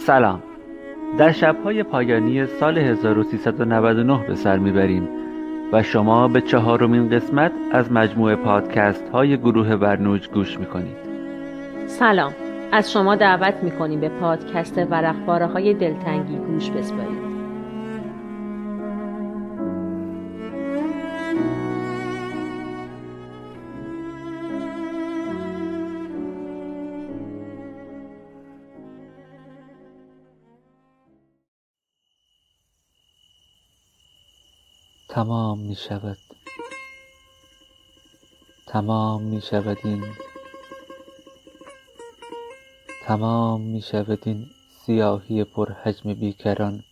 سلام. در شبهای پایانی سال 1399 به سر می‌بریم و شما به چهارمین قسمت از مجموعه پادکست های گروه برنوج گوش می‌کنید. سلام. از شما دعوت می‌کنیم به پادکست ورقباره های دلتنگی گوش بسپارید تمام می شود تمام می شود این. تمام می شود این سیاهی پرحجم بیکران.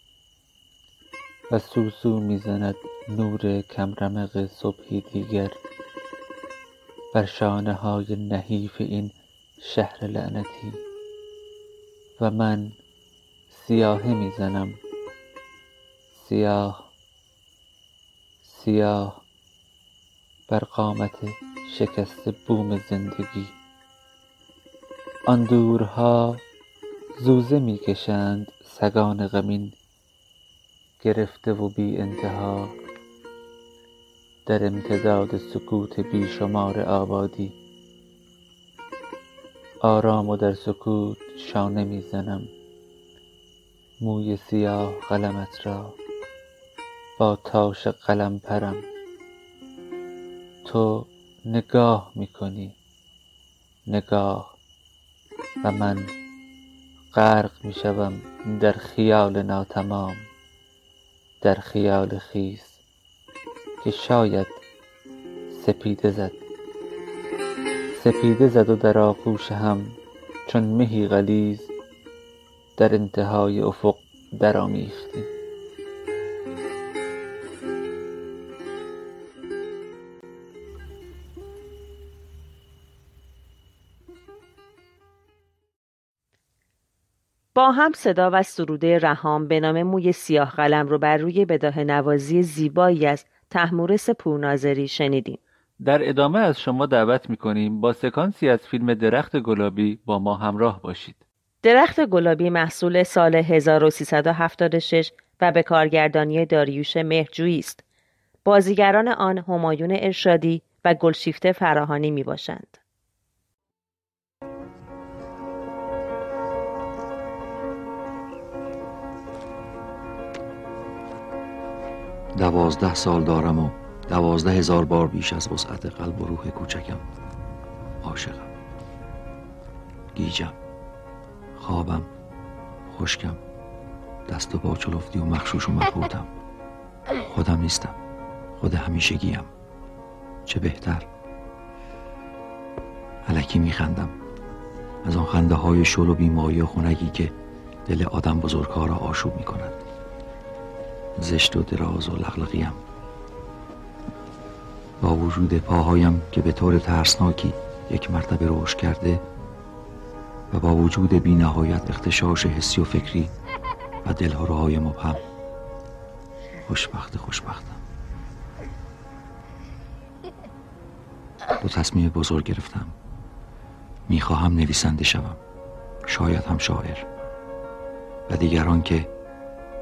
و سوسو می زند نور کمرمق صبحی دیگر. بر شانه های نحیف این شهر لعنتی. و من سیاهه می زنم سیاه سیاه بر قامت شکسته بوم زندگی. آن دورها زوزه می کشند سگان غمین گرفته و بی انتها. در امتداد سکوت بی شمار آبادی آرام و در سکوت شانه می زنم. موی سیاه قلمت را. با تاش قلمپرم تو نگاه می کنی نگاه. و من غرق می شوم در خیال ناتمام. در خیال خیس که شاید سپیده زد. سپیده زد و در آغوش هم چون مهی غلیظ در انتهای افق درآمیختیم با هم صدا و سروده رهام به نام موی سیاه قلم رو بر روی بداه نوازی زیبایی از تحمورس پورناظری شنیدیم. در ادامه از شما دعوت می‌کنیم با سکانسی از فیلم درخت گلابی با ما همراه باشید. درخت گلابی محصول سال 1376 و به کارگردانی داریوش مهرجویی است. بازیگران آن همایون ارشادی و گلشیفته فراهانی می باشند. دوازده سال دارم و دوازده هزار بار بیش از وسعت قلب و روح کوچکم. عاشقم. گیجم. خوابم. خشکم. دست و پا چلفتی و مخشوش و مخروطم خودم نیستم. خود همیشگیم. چه بهتر. علکی میخندم. از آن خنده های شل و بیمایی و خونگی که دل آدم بزرگها را آشوب می‌کند. زشت و دراز و لغلقیم با وجود پاهایم که به طور ترسناکی یک مرتبه روش کرده و با وجود بی نهایت اختشاش حسی و فکری و دلهوروهای مبهم. خوشبخت خوشبختم. دو تصمیم بزرگ گرفتم. می‌خواهم نویسنده شوم. شاید هم شاعر. و دیگران که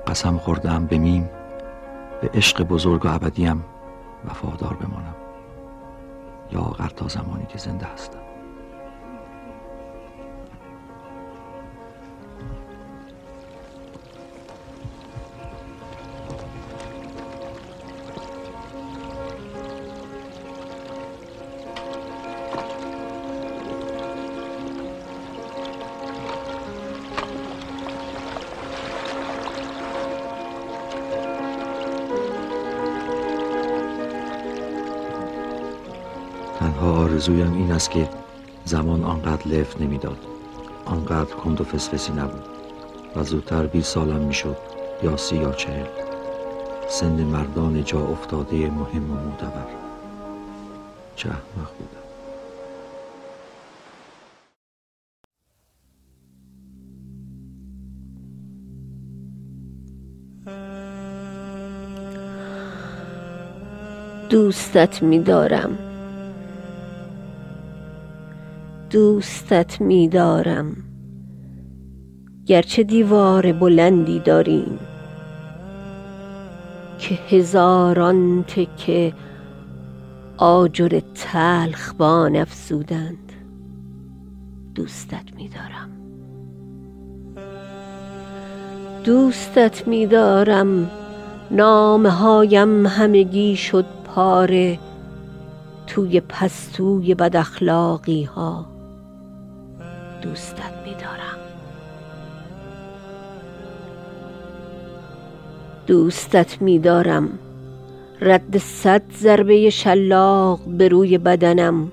قسم خوردم به میم به عشق بزرگ و ابدیم وفادار بمانم. یا آخر تا زمانی که زنده هستم. آرزویم این است که زمان آنقدر لفت نمی‌داد. آنقدر کند و فسفسی نبود و زودتر بی سالم می‌شد یا سی یا چهل. سن مردان جا افتاده مهم و معتبر چه احمق بودم. دوستت می‌دارم. دوستت می‌دارم. گرچه دیوار بلندی داریم که هزاران تکه آجر تلخ بان افزودند. دوستت میدارم. دوستت میدارم. نامه هایم همگی شد پاره توی پستوی بد اخلاقی ها دوستت میدارم. دوستت میدارم. رد صد ضربه شلاق به روی بدنم.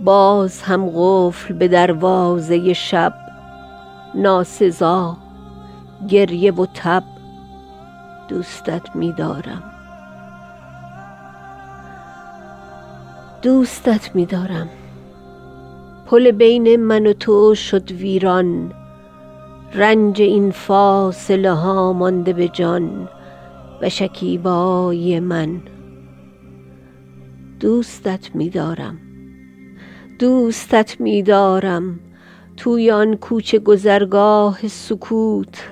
باز هم قفل به دروازه شب. ناسزا گریه و تب. دوستت میدارم. دوستت میدارم. پل بین من و تو شد ویران. رنج این فاصله ها مانده به جان و شکیبای من. دوستت میدارم دوستت میدارم. توی آن کوچه گذرگاه سکوت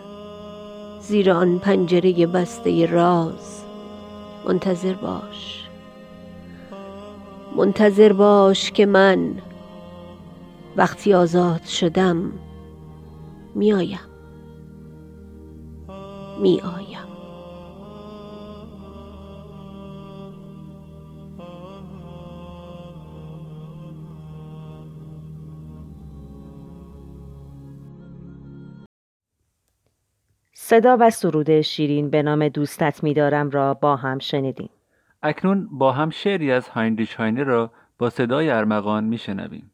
زیر آن پنجره بسته راز. منتظر باش منتظر باش که من وقتی آزاد شدم میآیم میآیم صدا و سرود شیرین به نام دوستت میدارم را با هم شنیدیم. اکنون با هم شعری از هاینریش هاینه را با صدای ارمغان میشنویم.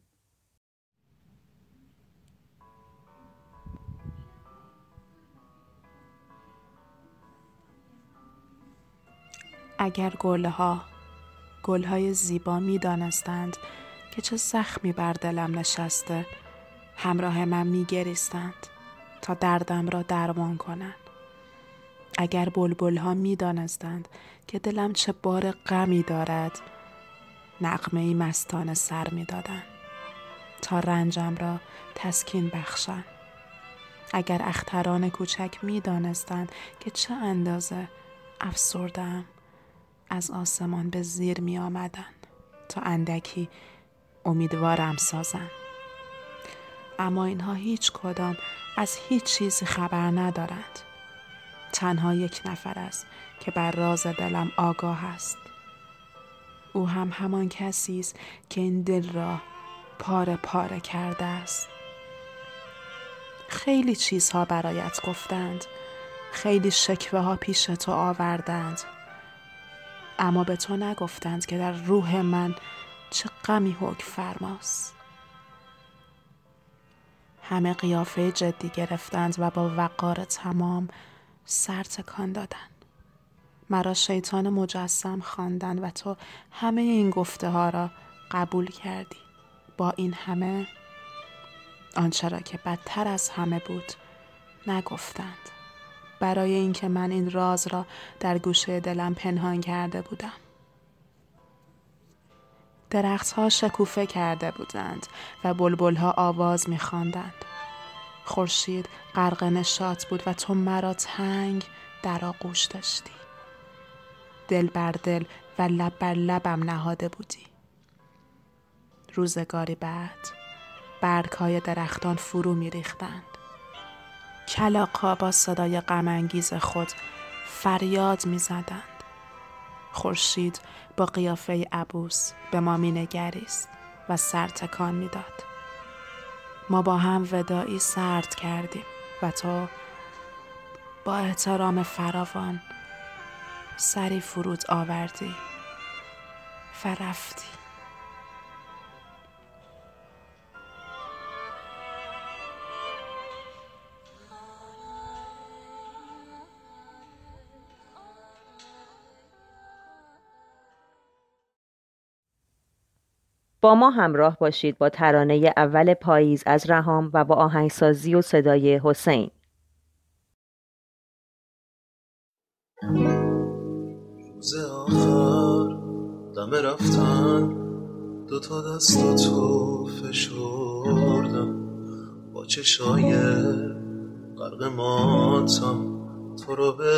اگر گله ها گل های زیبا می دانستند که چه زخمی بر دلم نشسته همراه من می گریستند تا دردم را درمان کنند اگر بلبل ها می دانستند که دلم چه بار غمی دارد نقمه ای مستانه سر می دادن. تا رنجم را تسکین بخشند اگر اختران کوچک می دانستند که چه اندازه افسردم از آسمان به زیر می آمدن تا اندکی امیدوارم سازن. اما اینها هیچ کدام از هیچ چیزی خبر ندارند. تنها یک نفر است که بر راز دلم آگاه است. او هم همان کسی است که این دل را پاره پاره کرده است. خیلی چیزها برایت گفتند. خیلی شکوه ها پیش تو آوردند. اما به تو نگفتند که در روح من چه غمی حکم فرماست. همه قیافه جدی گرفتند و با وقار تمام سر تکان دادند. مرا شیطان مجسم خواندند و تو همه این گفته ها را قبول کردی. با این همه آنچه را که بدتر از همه بود نگفتند. برای اینکه من این راز را در گوشه دلم پنهان کرده بودم. درختها شکوفه کرده بودند و بلبلها آواز میخواندند. خورشید غرق نشاط بود و تو مرا تنگ در آغوش داشتی. دل بر دل و لب بر لبم نهاده بودی. روزگاری بعد برگ های درختان فرو می ریختند. کلاقا با صدای غمانگیز خود فریاد می زدند. خورشید با قیافه عبوس به ما می و سر تکان می داد. ما با هم ودایی سرد کردیم و تو با احترام فراوان سری فرود آوردی و رفتی. با ما همراه باشید با ترانه اول پاییز از رهام و با آهنگسازی و صدای حسین. روز آخر دم رفتن دو تا دست تو فشردم با چشای غرق ماتم تو رو به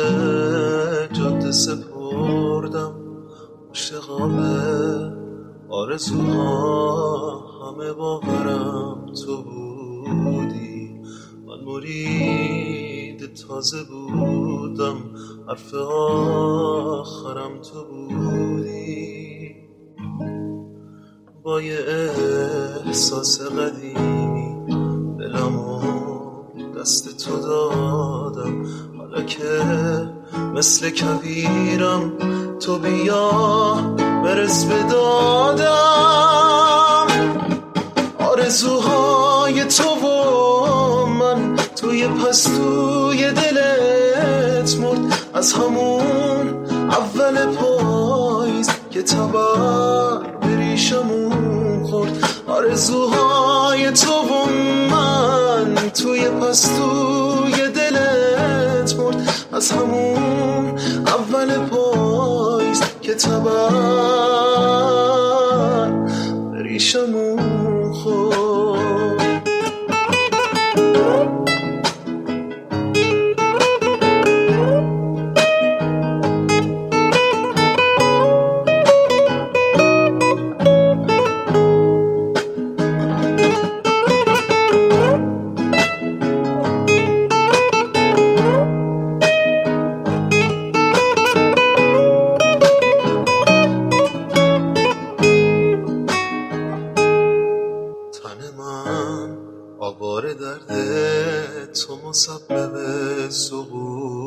جاده سپردم. مشتقابه آرزوها همه باورم تو بودی. من مرید تازه بودم حرف آخرم تو بودی. با یه احساس قدیمی دلمو دست تو دادم. حالا که مثل کویرم تو بیا برس به دادم. آرزوهای تو و من توی پستوی دلت مرد. از همون اول پاییز که تبر بریشمون خورد. آرزوهای تو و من توی پستوی دلت مرد. از همون پاییز که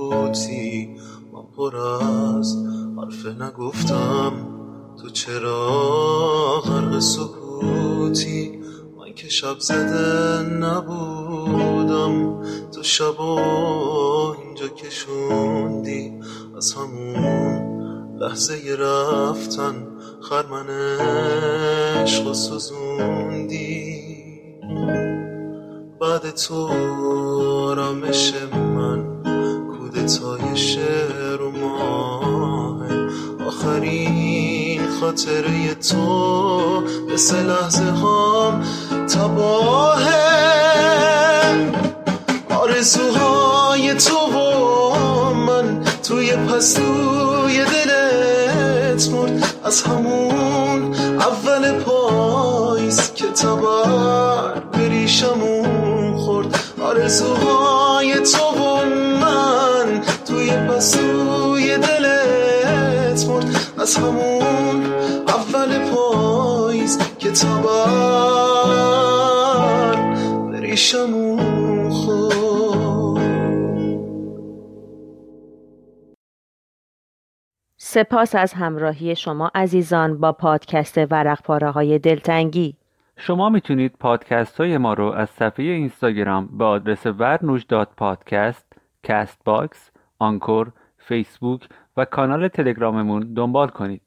سقوطی من پر از حرف نگفتم. تو چرا غرق سکوتی؟ من که شب زده نبودم. تو شب اینجا کشوندی از همون لحظه رفتن خرمن عشق و بعد تو آرامش من کودتای شعر و ماه آخرین خاطره تو مثل لحظه هام تباهه آرزوهای تو و من توی پستوی دلت مرد. از همون اول پاییز که تبر بریشمون خورد. آرزوهای تو و پستوی دلت مرد از همون اول پاییز که تبر بریشمون خورد. سپاس از همراهی شما عزیزان با پادکست ورق پاره های دلتنگی. شما می‌تونید پادکست های ما رو از صفحه اینستاگرام به آدرس ورنوش dot پادکست، Castbox، Anchor، فیسبوک و کانال تلگراممون دنبال کنید.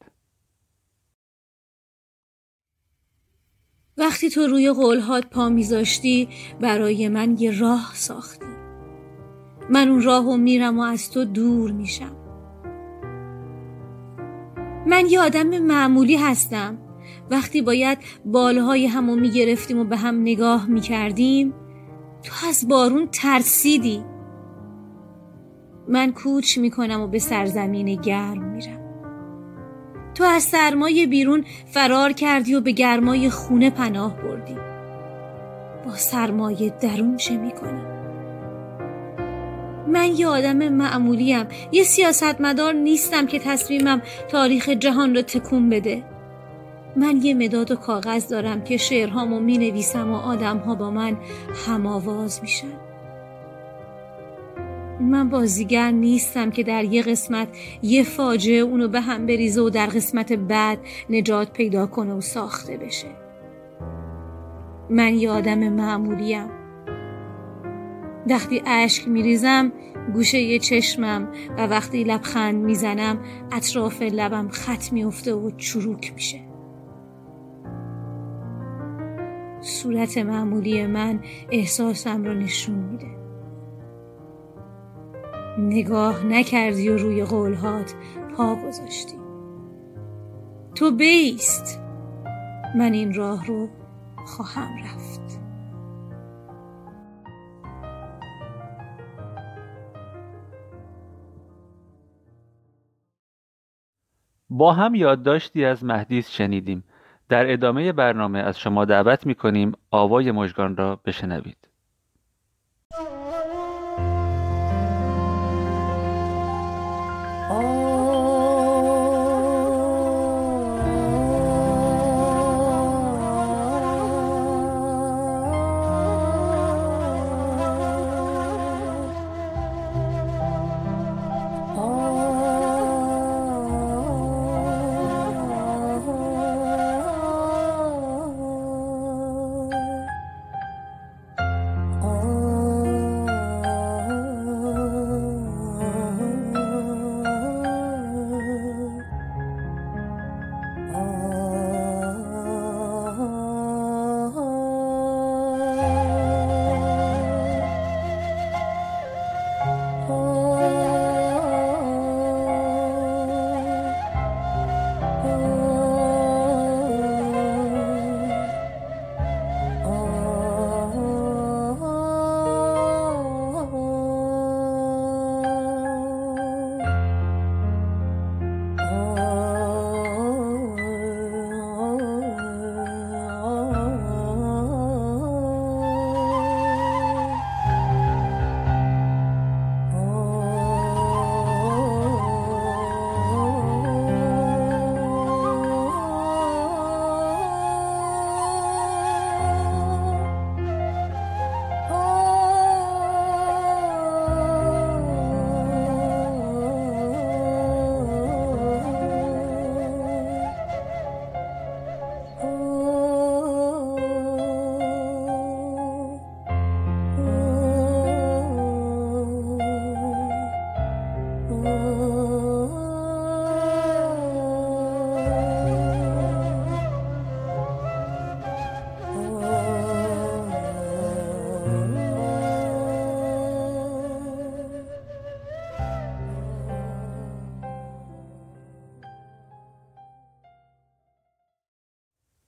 وقتی تو روی قولهات پا میذاشتی برای من یه راه ساختی. من اون راه رو میرم و از تو دور میشم. من یه آدم معمولی هستم. وقتی باید بالهای همو می‌گرفتیم و به هم نگاه می‌کردیم تو از بارون ترسیدی. من کوچ می‌کنم و به سرزمین گرم میرم. تو از سرمای بیرون فرار کردی و به گرمای خونه پناه بردی. با سرمایه درون چه می‌کنی؟ من یه آدم معمولیم. یه سیاستمدار نیستم که تصمیمم تاریخ جهان رو تکون بده. من یه مداد و کاغذ دارم که شعرهامو می نویسم و آدمها با من هماواز میشن. من بازیگر نیستم که در یه قسمت یه فاجعه اونو به هم بریزه و در قسمت بعد نجات پیدا کنه و ساخته بشه. من یه آدم معمولیم. وقتی اشک میریزم گوشه یه چشمم و وقتی لبخند می‌زنم اطراف لبم خط میفته و چروک میشه. صورت معمولی من احساسم رو نشون میده. نگاه نکردی و روی قولهات پا گذاشتی. تو بیست. من این راه رو خواهم رفت. با هم یادداشتی از مهدیس شنیدیم. در ادامه برنامه از شما دعوت می کنیم آوای مژگان را بشنوید.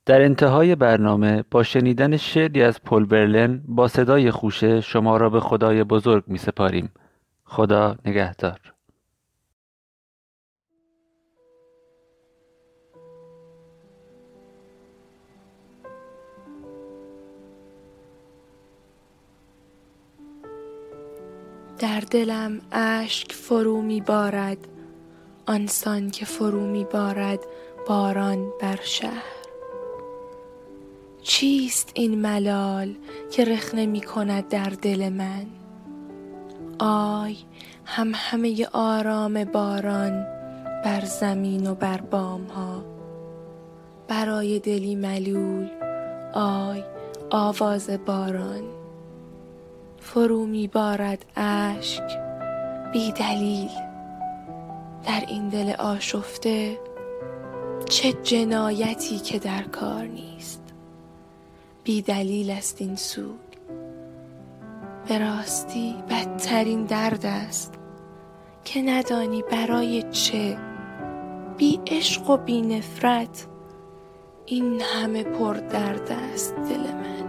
در انتهای برنامه با شنیدن شعری از پل برلن با صدای خوشه شما را به خدای بزرگ می سپاریم. خدا نگهدار. در دلم اشک فرو می بارد. آنسان که فرو می بارد باران بر شهر. چیست این ملال که رخنه می کند در دل من؟ آی هم همه آرام باران بر زمین و بر بام ها برای دلی ملول آی آواز باران. فرو می بارد اشک بی دلیل. در این دل آشفته چه جنایتی که در کار نیست. بی دلیل است این سوگ به راستی بدترین درد است که ندانی برای چه. بی عشق و بی نفرت این همه پر درد است دل من.